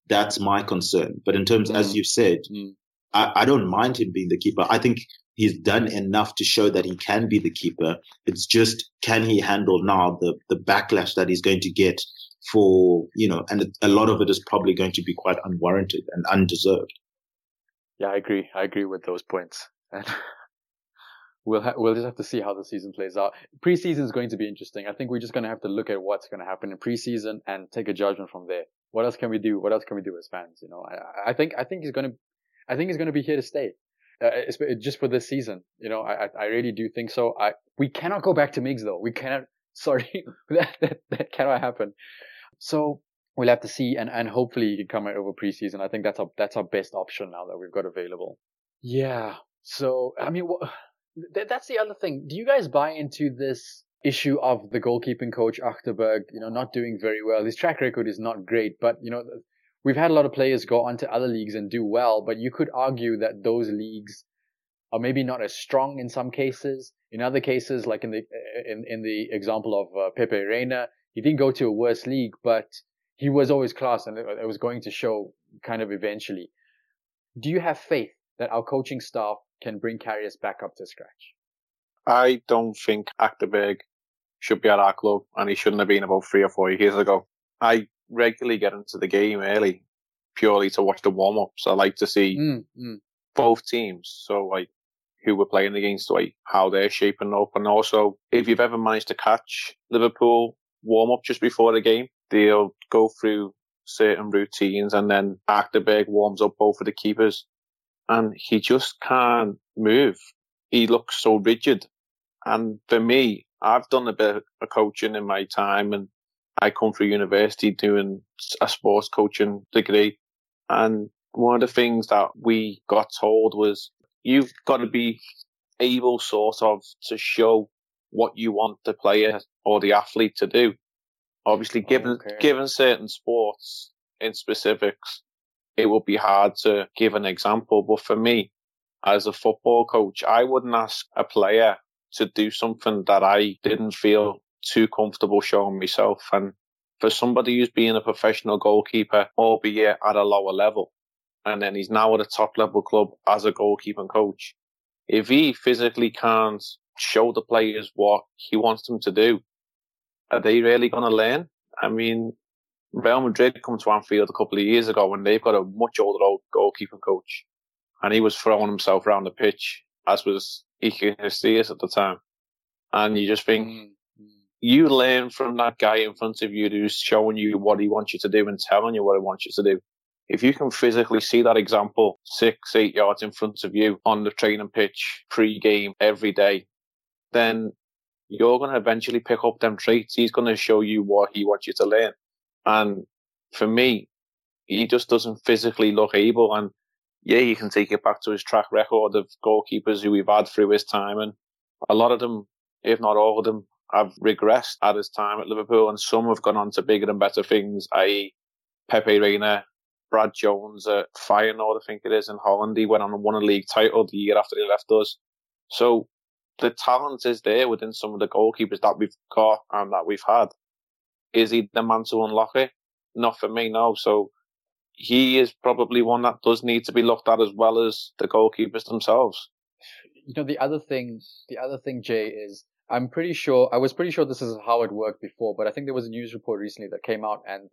That's my concern. But in terms, mm. as you said, mm. I, I don't mind him being the keeper. I think he's done enough to show that he can be the keeper. It's just can he handle now the the backlash that he's going to get for you know, and a lot of it is probably going to be quite unwarranted and undeserved.
Yeah, I agree. I agree with those points. And we'll ha- we'll just have to see how the season plays out. Preseason is going to be interesting. I think we're just going to have to look at what's going to happen in preseason and take a judgment from there. What else can we do? What else can we do as fans? You know, I, I think I think he's going to I think he's going to be here to stay. Uh, just for this season, you know, I I really do think so. I we cannot go back to Miggs though. We cannot. Sorry, that, that that cannot happen. So we'll have to see, and and hopefully he can come out over preseason. I think that's our that's our best option now that we've got available. Yeah. So I mean, th- that's the other thing. Do you guys buy into this issue of the goalkeeping coach Achterberg, you know, not doing very well? His track record is not great, but you know, we've had a lot of players go on to other leagues and do well, but you could argue that those leagues are maybe not as strong in some cases. In other cases, like in the in in the example of uh, Pepe Reina, he didn't go to a worse league, but he was always class, and it, was going to show kind of eventually. Do you have faith that our coaching staff can bring Karius back up to scratch?
I don't think Achterberg should be at our club, and he shouldn't have been about three or four years ago. I regularly get into the game early purely to watch the warm ups. I like to see mm, mm. both teams. So like who we're playing against, like how they're shaping up. And also if you've ever managed to catch Liverpool warm up just before the game, they'll go through certain routines and then Achterberg warms up both of the keepers and he just can't move. He looks so rigid. And for me, I've done a bit of coaching in my time and I come through university doing a sports coaching degree. And one of the things that we got told was you've got to be able sort of to show what you want the player or the athlete to do. Obviously, oh, given, okay. given certain sports in specifics, it would be hard to give an example. But for me, as a football coach, I wouldn't ask a player to do something that I didn't feel too comfortable showing myself. And for somebody who's been a professional goalkeeper, albeit at a lower level, and then he's now at a top level club as a goalkeeping coach, if he physically can't show the players what he wants them to do, are they really going to learn? I mean, Real Madrid come to Anfield a couple of years ago when they've got a much older old goalkeeping coach and he was throwing himself around the pitch, as was Iker Casillas at the time. And you just think, mm you learn from that guy in front of you who's showing you what he wants you to do and telling you what he wants you to do. If you can physically see that example six, eight yards in front of you on the training pitch, pre-game, every day, then you're going to eventually pick up them traits. He's going to show you what he wants you to learn. And for me, he just doesn't physically look able. And yeah, you can take it back to his track record of goalkeepers who we've had through his time. And a lot of them, if not all of them, have regressed at his time at Liverpool. And some have gone on to bigger and better things, i.e. Pepe Reina, Brad Jones at Feyenoord, I think it is, in Holland. He went on and won a league title the year after he left us. So the talent is there within some of the goalkeepers that we've got and that we've had. Is he the man to unlock it? Not for me, no. So he is probably one that does need to be looked at as well as the goalkeepers themselves.
You know, the other thing, the other thing, Jay, is I'm pretty sure, I was pretty sure this is how it worked before, but I think there was a news report recently that came out and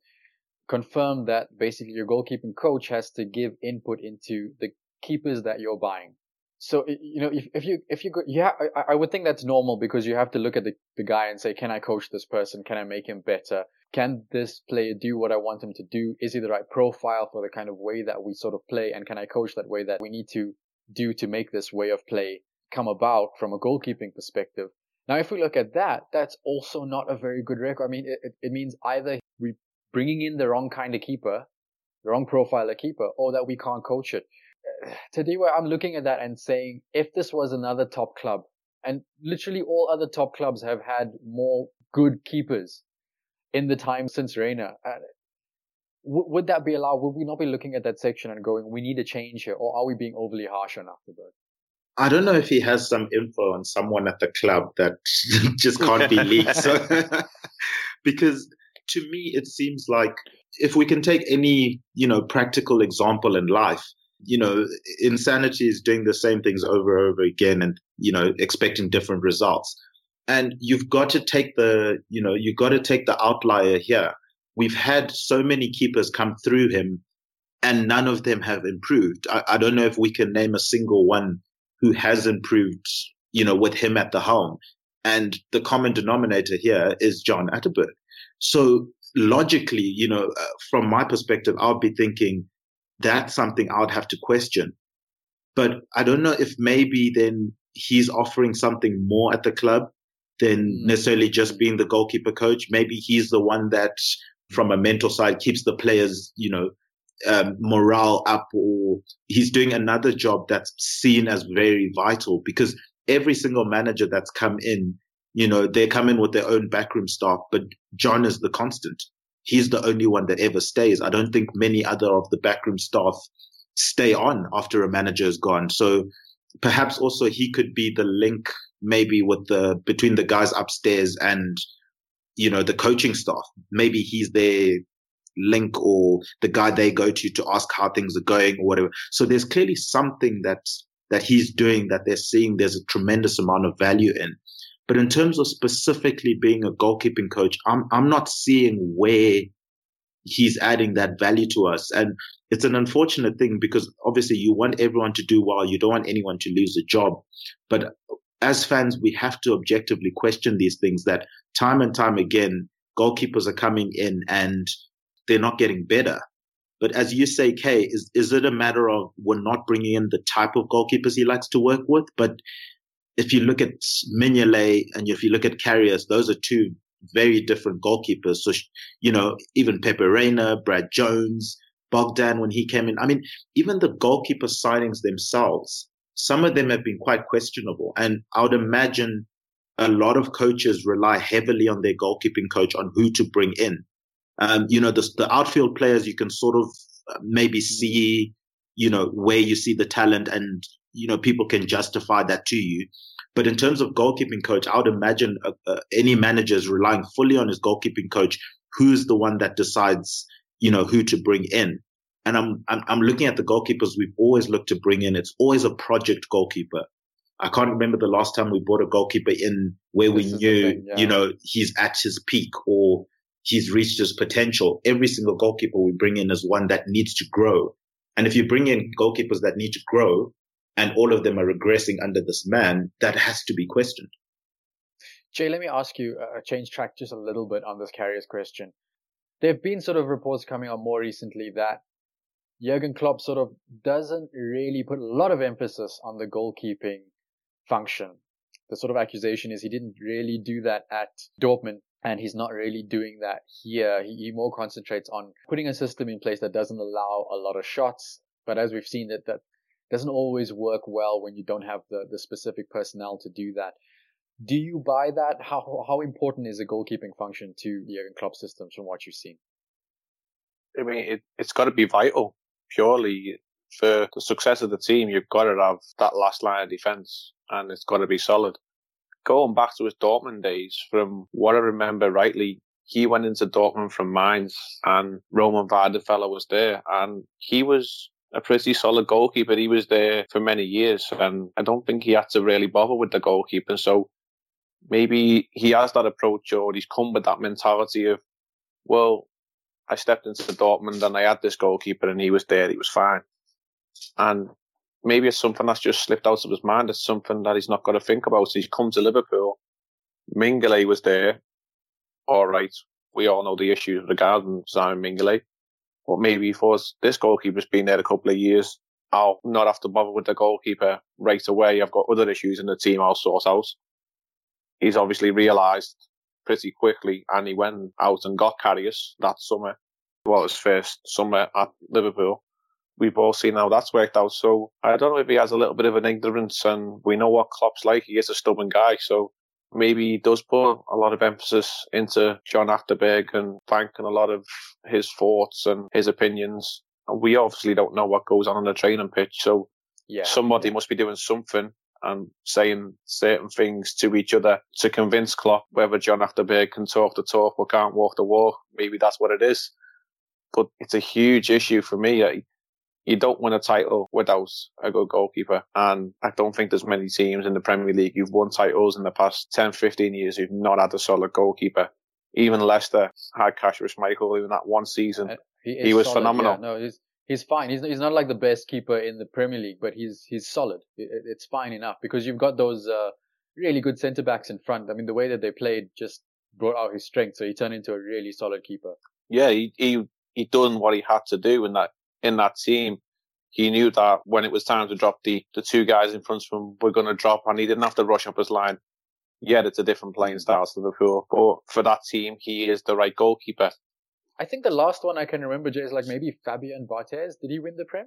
confirmed that basically your goalkeeping coach has to give input into the keepers that you're buying. So, you know, if, if you, if you go, yeah, I, I would think that's normal because you have to look at the, the guy and say, can I coach this person? Can I make him better? can this player do what I want him to do? Is he the right profile for the kind of way that we sort of play? And can I coach that way that we need to do to make this way of play come about from a goalkeeping perspective? Now, if we look at that, that's also not a very good record. I mean, it, it means either we're bringing in the wrong kind of keeper, the wrong profile of keeper, or that we can't coach it. Today, where I'm looking at that and saying, if this was another top club, and literally all other top clubs have had more good keepers in the time since Reina. Uh, would that be allowed? Would we not be looking at that section and going, we need a change here, or are we being overly harsh on Achterberg?
I don't know if he has some info on someone at the club that just can't be leaked. So, because to me, it seems like if we can take any, you know, practical example in life, you know, insanity is doing the same things over and over again and, you know, expecting different results. And you've got to take the, you know, you've got to take the outlier here. We've had so many keepers come through him and none of them have improved. I, I don't know if we can name a single one who has improved you know, with him at the helm. And the common denominator here is John Achterberg. So logically, you know, uh, from my perspective, I'll be thinking that's something I would have to question. But I don't know if maybe then he's offering something more at the club than mm. necessarily just being the goalkeeper coach. Maybe he's the one that, from a mental side, keeps the players, you know, um, morale up, or he's doing another job that's seen as very vital because every single manager that's come in, you know, they come in with their own backroom staff, but John is the constant. He's the only one that ever stays. I don't think many other of the backroom staff stay on after a manager is gone. So perhaps also he could be the link maybe with the between the guys upstairs and you know the coaching staff maybe he's their link or the guy they go to to ask how things are going or whatever. So there's clearly something that's that he's doing that they're seeing there's a tremendous amount of value in. But in terms of specifically being a goalkeeping coach i'm i'm not seeing where he's adding that value to us. And it's an unfortunate thing because obviously you want everyone to do well. You don't want anyone to lose a job. But as fans, we have to objectively question these things that time and time again, goalkeepers are coming in and they're not getting better. But as you say, Kay, is, is it a matter of we're not bringing in the type of goalkeepers he likes to work with? But if you look at Mignolet and if you look at Karius, those are two very different goalkeepers. So, you know, even Pepe Reina, Brad Jones, Bogdan, when he came in, I mean, even the goalkeeper signings themselves, some of them have been quite questionable. And I would imagine a lot of coaches rely heavily on their goalkeeping coach on who to bring in. Um, you know, the, the outfield players, you can sort of uh, maybe see, you know, where you see the talent and, you know, people can justify that to you. But in terms of goalkeeping coach, I would imagine uh, uh, any manager is relying fully on his goalkeeping coach, who's the one that decides, you know, who to bring in. And I'm, I'm, I'm looking at the goalkeepers we've always looked to bring in. It's always a project goalkeeper. I can't remember the last time we brought a goalkeeper in where this we knew, thing, yeah. you know, he's at his peak or he's reached his potential. Every single goalkeeper we bring in is one that needs to grow. And if you bring in goalkeepers that need to grow and all of them are regressing under this man, that has to be questioned.
Jay, let me ask you, uh, change track just a little bit on this Karius question. There have been sort of reports coming out more recently that Jurgen Klopp sort of doesn't really put a lot of emphasis on the goalkeeping function. The sort of accusation is he didn't really do that at Dortmund and he's not really doing that here. He, more concentrates on putting a system in place that doesn't allow a lot of shots. But as we've seen that, that doesn't always work well when you don't have the, the specific personnel to do that. Do you buy that? How, how important is the goalkeeping function to Jurgen Klopp systems from what you've seen?
I mean, it, it's got to be vital purely for the success of the team, you've got to have that last line of defence and it's got to be solid. Going back to his Dortmund days, from what I remember rightly, he went into Dortmund from Mainz and Roman Weidenfeller was there and he was a pretty solid goalkeeper. He was there for many years and I don't think he had to really bother with the goalkeeping. So maybe he has that approach or he's come with that mentality of, well, I stepped into Dortmund and I had this goalkeeper and he was there, he was fine. And maybe it's something that's just slipped out of his mind. It's something that he's not got to think about. So he's come to Liverpool. Mignolet was there. All right. We all know the issues regarding Simon Mignolet. But maybe he thought this goalkeeper's been there a couple of years. I'll not have to bother with the goalkeeper right away. I've got other issues in the team I'll sort out. He's obviously realised pretty quickly and he went out and got Karius that summer. Well, his first summer at Liverpool. We've all seen how that's worked out. So I don't know if he has a little bit of an ignorance and we know what Klopp's like. He is a stubborn guy. So maybe he does put a lot of emphasis into John Achterberg and Frank and a lot of his thoughts and his opinions. And we obviously don't know what goes on on the training pitch. So yeah, somebody yeah. must be doing something and saying certain things to each other to convince Klopp whether John Achterberg can talk the talk or can't walk the walk. Maybe that's what it is. But it's a huge issue for me. You don't win a title without a good goalkeeper. And I don't think there's many teams in the Premier League who've won titles in the past 10, 15 years who've not had a solid goalkeeper. Even Leicester had Kasper Schmeichel in that one season. Uh, he, he was solid, phenomenal.
Yeah, no, he's, he's fine. He's he's not like the best keeper in the Premier League, but he's he's solid. It, it's fine enough because you've got those uh, really good centre backs in front. I mean, the way that they played just brought out his strength. So he turned into a really solid keeper.
Yeah, he he he done what he had to do in that in that team. He knew that when it was time to drop the the two guys in front of him were going to drop, and he didn't have to rush up his line. Yet it's a different playing mm-hmm. style to Liverpool, but for that team, he is the right goalkeeper.
I think the last one I can remember Jay, is like maybe Fabien Barthez. Did he win the Prem?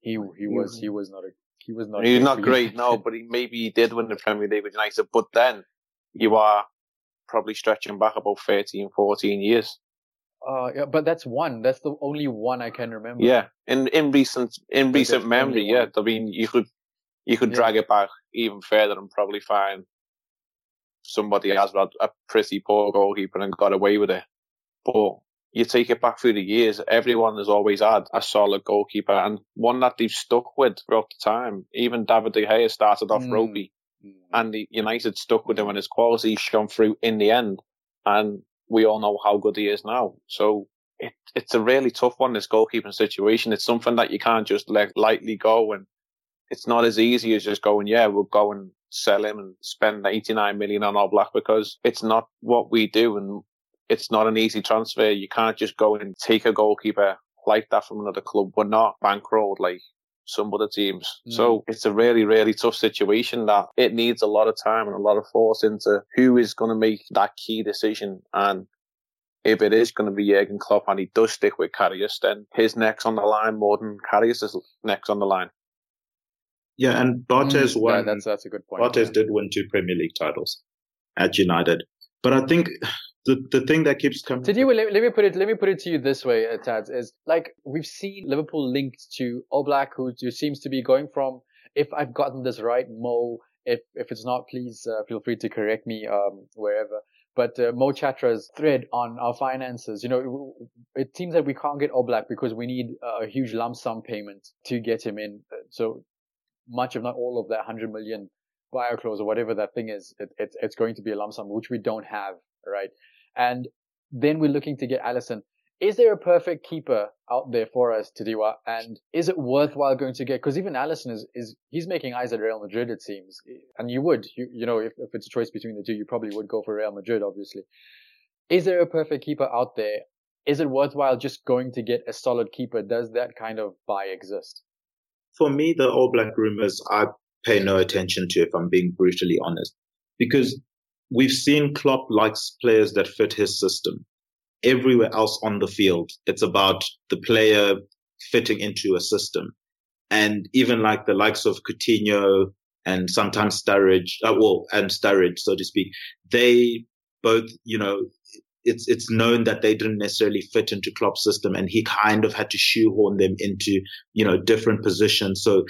He he was he was not a he was not.
He's not great, no, but he, maybe he did win the Premier League with United. But then you are probably stretching back about 13, 14 years.
Uh, yeah, but that's one. That's the only one I can remember.
Yeah, in in recent in but recent memory, yeah. I mean, you could you could yeah. drag it back even further and probably find somebody has had a pretty poor goalkeeper and got away with it. But you take it back through the years, everyone has always had a solid goalkeeper and one that they've stuck with throughout the time. Even David De Gea started off mm. ropey mm. and the United stuck with him and his quality shone through in the end. And we all know how good he is now. So it, it's a really tough one, this goalkeeping situation. It's something that you can't just let lightly go. And it's not as easy as just going, yeah, we'll go and sell him and spend 89 million on Oblak because it's not what we do. And it's not an easy transfer. You can't just go and take a goalkeeper like that from another club. We're not bankrolled like some other teams. Mm. So it's a really, really tough situation that it needs a lot of time and a lot of force into who is going to make that key decision. And if it is going to be Jurgen Klopp and he does stick with Karius, then his neck's on the line more than Karius' neck's on the line.
Yeah, and Barthez mm, won. Yeah,
that's, that's a good point.
Barthez yeah. did win two Premier League titles at United. But I think the the thing that keeps coming.
Did you let, let, me put it let me put it to you this way, uh, Tads, is like we've seen Liverpool linked to Oblak, who, who seems to be going from. If I've gotten this right, Mo. If if it's not, please uh, feel free to correct me um, wherever. But uh, Mo Chatra's thread on our finances, you know, it seems that we can't get Oblak because we need a huge lump sum payment to get him in. So much, if not all, of that 100 million buyout clause or whatever that thing is, it, it, it's going to be a lump sum, which we don't have, right? And then we're looking to get Alisson. Is there a perfect keeper out there for us, Tadiwa? And is it worthwhile going to get? Because even Alisson is, is he's making eyes at Real Madrid, it seems. And you would, you, you know, if, if it's a choice between the two, you probably would go for Real Madrid, obviously. Is there a perfect keeper out there? Is it worthwhile just going to get a solid keeper? Does that kind of buy exist?
For me, the Oblak rumors, I pay no attention to if I'm being brutally honest. Because we've seen Klopp likes players that fit his system. Everywhere else on the field, it's about the player fitting into a system. And even like the likes of Coutinho and sometimes Sturridge, uh, well, and Sturridge, so to speak, they both, you know, it's it's known that they didn't necessarily fit into Klopp's system, and he kind of had to shoehorn them into you know different positions. So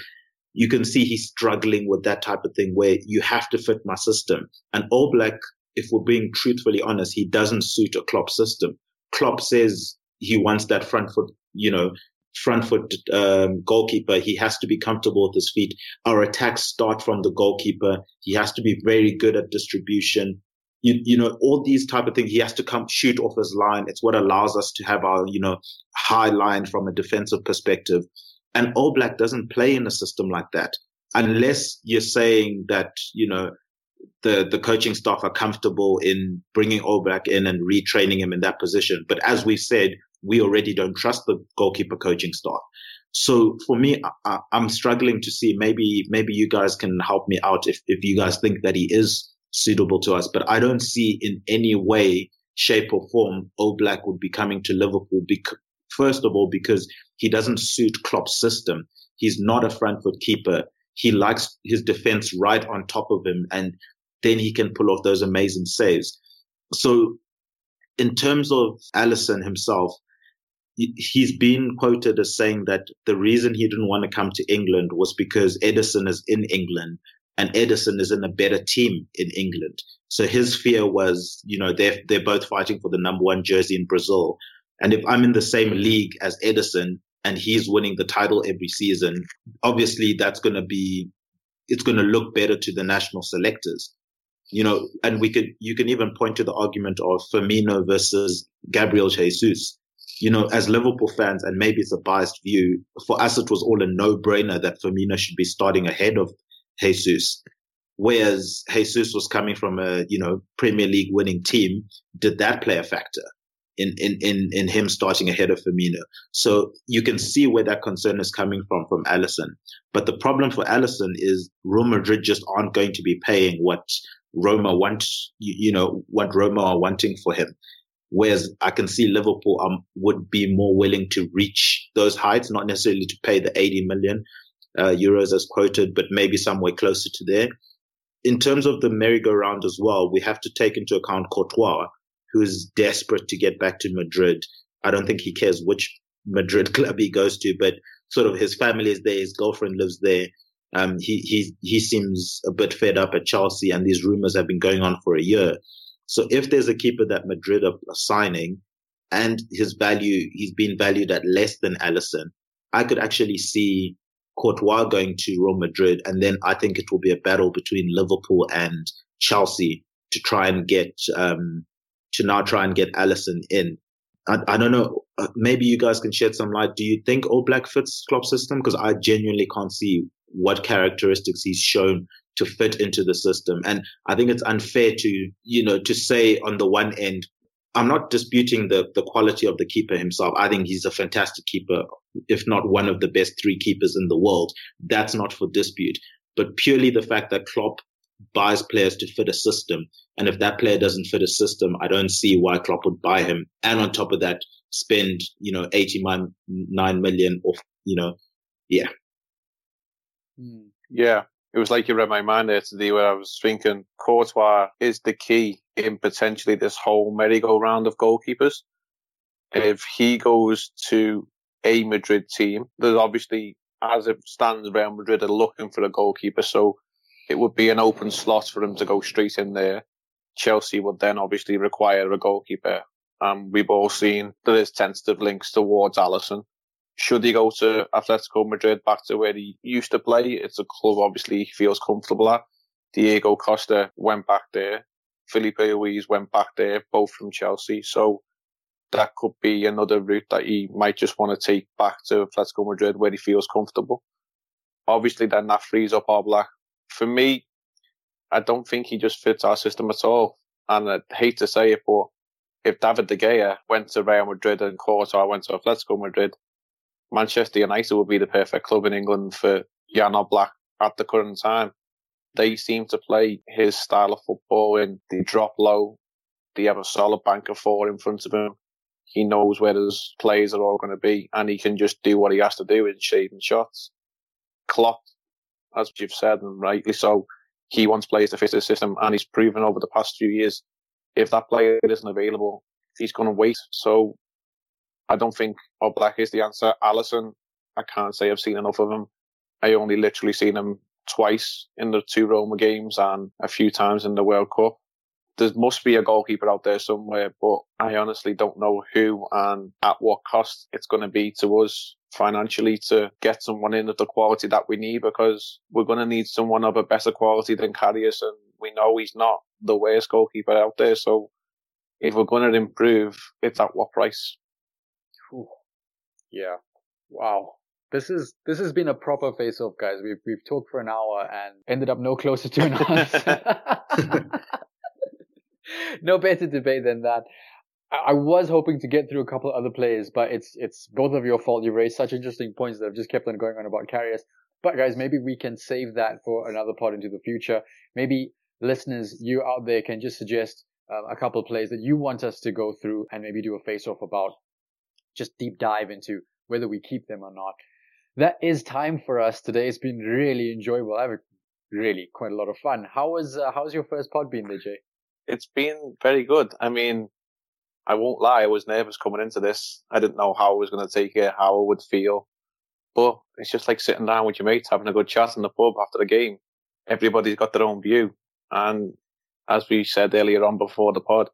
you can see he's struggling with that type of thing where you have to fit my system. And Oblak, if we're being truthfully honest, he doesn't suit a Klopp system. Klopp says he wants that front foot, you know, front foot um, goalkeeper. He has to be comfortable with his feet. Our attacks start from the goalkeeper. He has to be very good at distribution. You, you know, all these type of things. He has to come shoot off his line. It's what allows us to have our, you know, high line from a defensive perspective. And Oblak doesn't play in a system like that unless you're saying that, you know, the, the coaching staff are comfortable in bringing Oblak in and retraining him in that position. But as we said, we already don't trust the goalkeeper coaching staff. So for me, I, am struggling to see maybe, maybe you guys can help me out if, if you guys think that he is suitable to us, but I don't see in any way, shape or form All Black would be coming to Liverpool because, first of all, because he doesn't suit Klopp's system. He's not a front foot keeper. He likes his defense right on top of him, and then he can pull off those amazing saves. So, in terms of Alisson himself, he's been quoted as saying that the reason he didn't want to come to England was because Ederson is in England and Ederson is in a better team in England. So his fear was, you know, they're, they're both fighting for the number one jersey in Brazil. And if I'm in the same league as Ederson and he's winning the title every season, obviously that's going to be, it's going to look better to the national selectors. You know, and we could, you can even point to the argument of Firmino versus Gabriel Jesus. You know, as Liverpool fans, and maybe it's a biased view, for us it was all a no-brainer that Firmino should be starting ahead of Jesus. Whereas Jesus was coming from a, you know, Premier League winning team. Did that play a factor in, in, in, in him starting ahead of Firmino? So you can see where that concern is coming from, from Alisson. But the problem for Alisson is Real Madrid just aren't going to be paying what Roma want, you, know, what Roma are wanting for him. Whereas I can see Liverpool um, would be more willing to reach those heights, not necessarily to pay the 80 million uh, euros as quoted, but maybe somewhere closer to there. In terms of the merry-go-round as well, we have to take into account Courtois, who is desperate to get back to Madrid. I don't think he cares which Madrid club he goes to, but sort of his family is there, his girlfriend lives there. Um, he, he, he seems a bit fed up at Chelsea and these rumors have been going on for a year. So if there's a keeper that Madrid are signing and his value, he's been valued at less than Alisson, I could actually see Courtois going to Real Madrid. And then I think it will be a battle between Liverpool and Chelsea to try and get, um, to now try and get Alisson in. I, I don't know. Uh, maybe you guys can shed some light. Do you think Oblak fits Klopp's system? Because I genuinely can't see what characteristics he's shown to fit into the system. And I think it's unfair to, you know, to say on the one end, I'm not disputing the, the quality of the keeper himself. I think he's a fantastic keeper, if not one of the best three keepers in the world. That's not for dispute. But purely the fact that Klopp buys players to fit a system. And if that player doesn't fit a system, I don't see why Klopp would buy him. And on top of that, spend, you know, 89 million off, you know, yeah.
Hmm. Yeah it was like you read my mind there today where I was thinking Courtois is the key in potentially this whole merry-go-round of goalkeepers. If he goes to a Madrid team, there's obviously, as it stands, Real Madrid are looking for a goalkeeper, so it would be an open slot for him to go straight in there. Chelsea would then obviously require a goalkeeper. Um, we've all seen there is tentative links towards Alisson. should he go to Atletico Madrid back to where he used to play? It's a club obviously he feels comfortable at. Diego Costa went back there. Filipe Luis went back there, both from Chelsea. So that could be another route that he might just want to take back to Atletico Madrid where he feels comfortable. Obviously then that frees up Oblak. For me, I don't think he just fits our system at all. And I hate to say it, but if David De Gea went to Real Madrid and Courtois went to Atletico Madrid, Manchester United would be the perfect club in England for Jan Oblak at the current time. They seem to play his style of football and they drop low. They have a solid bank of four in front of him. He knows where his players are all going to be and he can just do what he has to do in shading shots. Klopp, as you've said, and rightly so, he wants players to fit his system and he's proven over the past few years, if that player isn't available, he's going to wait. So I don't think Oblak is the answer. Alisson, I can't say I've seen enough of him. I only literally seen him twice in the two Roma games and a few times in the World Cup. There must be a goalkeeper out there somewhere, but I honestly don't know who and at what cost it's going to be to us financially to get someone in of the quality that we need because we're going to need someone of a better quality than Karius and we know he's not the worst goalkeeper out there. So if we're going to improve, it's at what price?
Yeah. Wow. This is this has been a proper face off, guys. We've we've talked for an hour and ended up no closer to an answer. no better debate than that. I was hoping to get through a couple of other players, but it's it's both of your fault. You raised such interesting points that I've just kept on going on about Karius. But guys, maybe we can save that for another pod into the future. Maybe listeners, you out there can just suggest um, a couple of plays that you want us to go through and maybe do a face off about just deep dive into whether we keep them or not. That is time for us today. It's been really enjoyable. I have really quite a lot of fun. How was uh, how's your first pod been, DJ?
It's been very good. I mean, I won't lie. I was nervous coming into this. I didn't know how I was going to take it, how I would feel. But it's just like sitting down with your mates, having a good chat in the pub after the game. Everybody's got their own view. And as we said earlier on before the pod,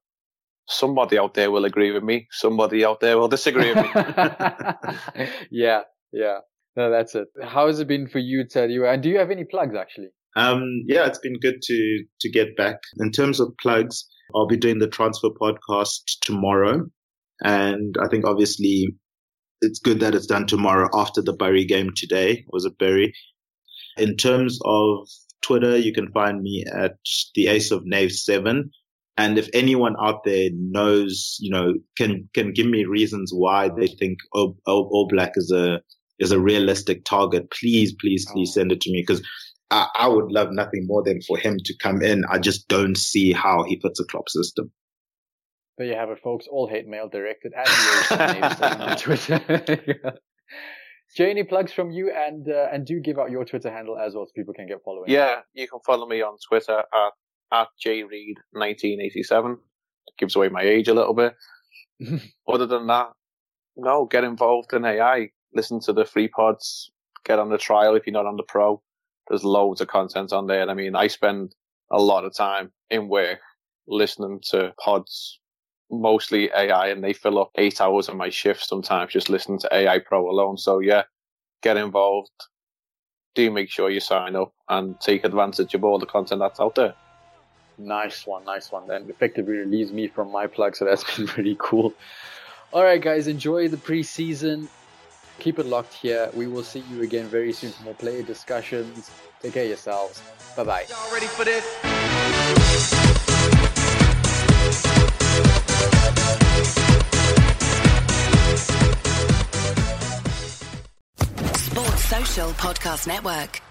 somebody out there will agree with me. Somebody out there will disagree with me.
yeah, yeah. No, that's it. How has it been for you, Ted? And do you have any plugs actually?
Um, yeah, it's been good to to get back. In terms of plugs, I'll be doing the transfer podcast tomorrow, and I think obviously it's good that it's done tomorrow after the Bury game today. Was it Bury? In terms of Twitter. You can find me at the Ace of Knave Seven. And if anyone out there knows, you know, can can give me reasons why they think All, Oblak is a is a realistic target, please, please, please oh. send it to me because I, I, would love nothing more than for him to come in. I just don't see how he fits a Klopp system.
There you have it, folks. All hate mail directed at you on Twitter. Janie, plugs from you, and uh, and do give out your Twitter handle as well, so people can get following.
Yeah, you can follow me on Twitter at at jreed1987. It gives away my age a little bit. Other than that, no, get involved in AI. Listen to the free pods. Get on the trial if you're not on the pro. There's loads of content on there. And I mean, I spend a lot of time in work listening to pods, mostly AI, and they fill up eight hours of my shift sometimes just listening to AI Pro alone. So yeah, get involved. Do make sure you sign up and take advantage of all the content that's out there.
Nice one, nice one. Then effectively relieves me from my plug, so that's been pretty cool. All right, guys, enjoy the preseason. Keep it locked here. We will see you again very soon for more player discussions. Take care of yourselves. Bye bye. Y'all ready for this?
Sports Social Podcast Network.